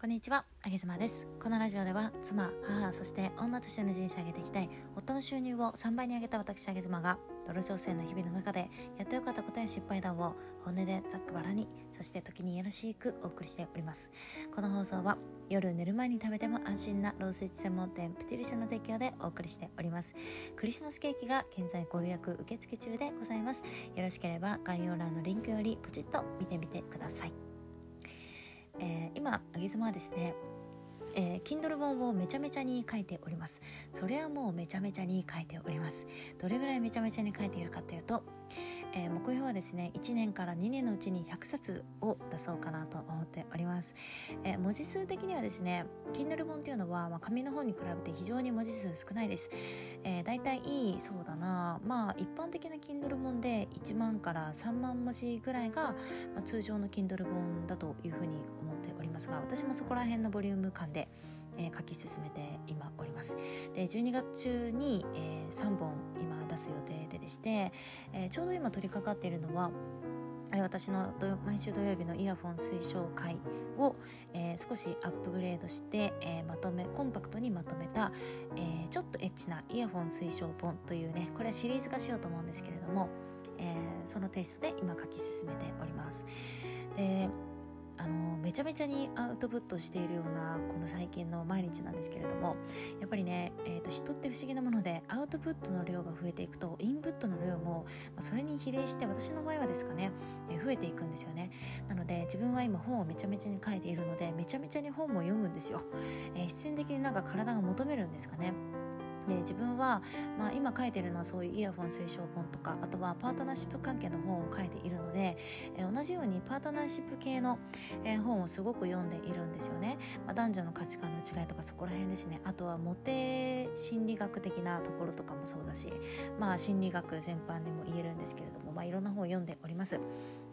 こんにちは、あげずまです。このラジオでは、妻、母、そして女としての人生を上げていきたい、夫の収入を3倍に上げた私、あげずまが、泥情勢の日々の中で、やってよかったことや失敗談を、本音でざっくばらに、そして時にやらしくお送りしております。この放送は、夜寝る前に食べても安心なロースイーツ専門店、プティリスの提供でお送りしております。クリスマスケーキが現在ご予約受付中でございます。よろしければ概要欄のリンクよりポチッと見てみてください。えー、今あげ妻はですねえー、Kindle 本をめちゃめちゃに書いております。それはもうめちゃめちゃに書いております。どれぐらいめちゃめちゃに書いているかというと、えー、目標はですね1年から2年のうちに100冊を出そうかなと思っております、えー、文字数的にはですね Kindle 本っていうのは、まあ、紙の本に比べて非常に文字数少ないです、えー、だいたいいいそうだなまあ一般的な Kindle 本で1万から3万文字ぐらいが、まあ、通常の Kindle 本だというふうに思っておりますが私もそこら辺のボリューム感で、えー、書き進めて今おります。で12月中に、えー、3本今出す予定ででして、えー、ちょうど今取り掛かっているのは私の毎週土曜日のイヤフォン推奨会を、えー、少しアップグレードして、えー、まとめコンパクトにまとめた、えー、ちょっとエッチなイヤフォン推奨本というねこれはシリーズ化しようと思うんですけれども、えそのテイストで今書き進めております。であのめちゃめちゃにアウトプットしているようなこの最近の毎日なんですけれどもやっぱりね、えーと、人って不思議なものでアウトプットの量が増えていくとインプットの量も、まあ、それに比例して私の場合はですかね、えー、増えていくんですよね。なので自分は今本をめちゃめちゃに書いているのでめちゃめちゃに本も読むんですよ、えー、必然的になんか体が求めるんですかね。で自分は、まあ、今書いてるのはそういうイヤホン推奨本とかあとはパートナーシップ関係の本を書いているので、えー、同じようにパートナーシップ系の、えー、本をすごく読んでいるんですよね、まあ、男女の価値観の違いとかそこら辺ですね。あとはモテ心理学的なところとかもそうだしまあ心理学全般でも言えるんですけれども、まあ、いろんな本を読んでおります。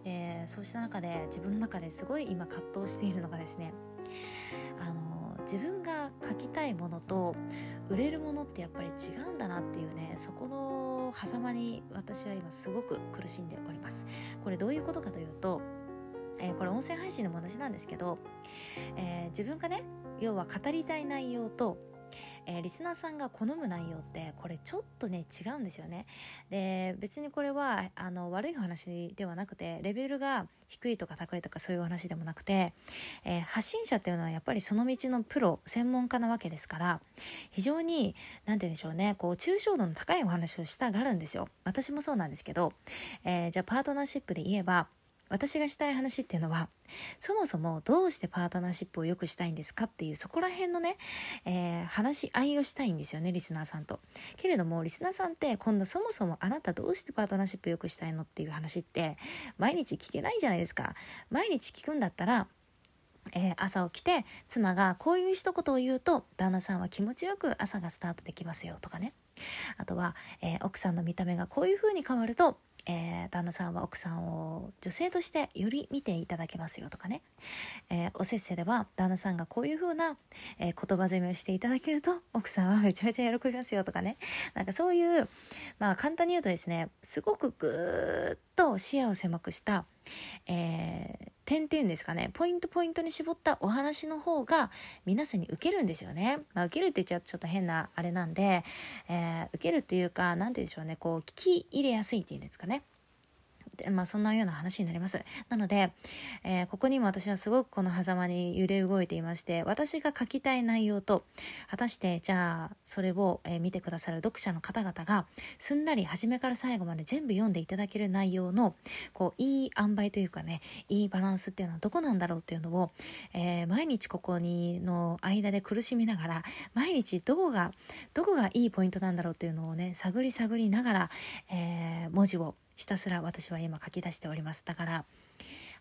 でそうした中で自分の中ですごい今葛藤しているのがですねあの自分が書きたいものと売れるものってやっぱり違うんだなっていうねそこの狭間に私は今すごく苦しんでおります。これどういうことかというとえー、これ音声配信のも同じなんですけど、えー、自分がね要は語りたい内容とえー、リスナーさんが好む内容ってこれちょっとね違うんですよね。で別にこれはあの悪い話ではなくてレベルが低いとか高いとかそういう話でもなくて、えー、発信者っていうのはやっぱりその道のプロ専門家なわけですから非常に何て言うんでしょうねこう抽象度の高いお話をしたがるんですよ。私もそうなんですけど、えー、じゃあパートナーシップで言えば私がしたい話っていうのは、そもそもどうしてパートナーシップを良くしたいんですかっていう、そこら辺のね、えー、話し合いをしたいんですよね、リスナーさんと。けれども、リスナーさんって、今度そもそもあなたどうしてパートナーシップ良くしたいのっていう話って、毎日聞けないじゃないですか。毎日聞くんだったら、えー、朝起きて妻がこういう一言を言うと旦那さんは気持ちよく朝がスタートできますよとかねあとは、えー、奥さんの見た目がこういう風に変わるとえー、旦那さんは奥さんを女性としてより見ていただけますよとかね、えー、おせっせでは旦那さんがこういう風な、えー、言葉攻めをしていただけると奥さんはめちゃめちゃ喜びますよとかね。なんかそういうまあ簡単に言うとですねすごくぐーっと視野を狭くした、えー、点っていうんですかねポイントポイントに絞ったお話の方が皆さんに受けるんですよね。まあ、受けるって言っちゃうとちょっと変なあれなんで、えー、受けるっていうか何て言うんでしょうねこう聞き入れやすいっていうんですかね。でまあそんなような話になります。なので、えー、ここにも私はすごくこの狭間に揺れ動いていまして、私が書きたい内容と、果たしてじゃあそれを、えー、見てくださる読者の方々が、すんなり初めから最後まで全部読んでいただける内容の、こう、いい塩梅というかね、いいバランスっていうのはどこなんだろうっていうのを、えー、毎日ここにの間で苦しみながら、毎日どこが、どこがいいポイントなんだろうっていうのをね、探り探りながら、え文字をひたすら私は今書き出しております。だから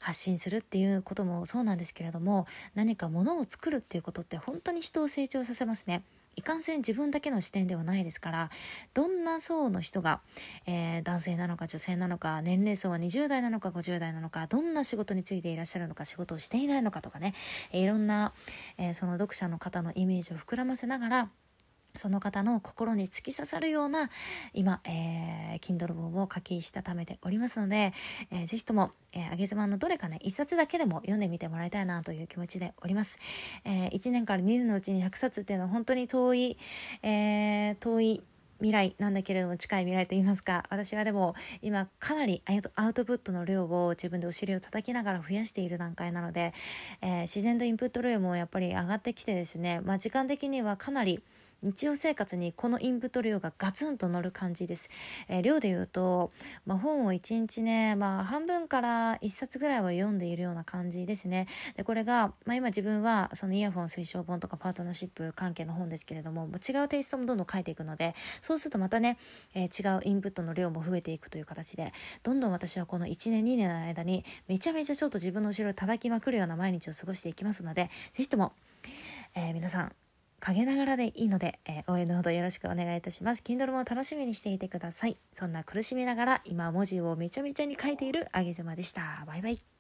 発信するっていうこともそうなんですけれども何かものを作るっていうことって本当に人を成長させますね。いかんせん自分だけの視点ではないですからどんな層の人が、えー、男性なのか女性なのか年齢層は20代なのか50代なのかどんな仕事についていらっしゃるのか仕事をしていないのかとかね。いろんな、えー、その読者の方のイメージを膨らませながらその方の心に突き刺さるような今、えー、Kindle 本を書きしたためておりますので、えー、ぜひとも、えー、あげ妻のどれかね、一冊だけでも読んでみてもらいたいなという気持ちでおります。えー、1年から2年のうちに100冊っていうのは本当に遠い、えー、遠い未来なんだけれども近い未来と言いますか私はでも今かなりアウトプットの量を自分でお尻を叩きながら増やしている段階なので、えー、自然とインプット量もやっぱり上がってきてですね、まあ、時間的にはかなり日常生活にこのインプット量がガツンと乗る感じです。えー、量で言うと、まあ、本を1日ね、まあ、半分から1冊ぐらいは読んでいるような感じですね。でこれが、まあ、今自分はそのイヤホン推奨本とかパートナーシップ関係の本ですけれども違うテイストもどんどん書いていくのでそうするとまたね、えー、違うインプットの量も増えていくという形でどんどん私はこの1年2年の間にめちゃめちゃちょっと自分の後ろを叩きまくるような毎日を過ごしていきますので是非とも、えー、皆さん陰ながらでいいので、えー、応援のほどよろしくお願いいたします。Kindle も楽しみにしていてください。そんな苦しみながら今文字をめちゃめちゃに書いているあげずまでした。バイバイ。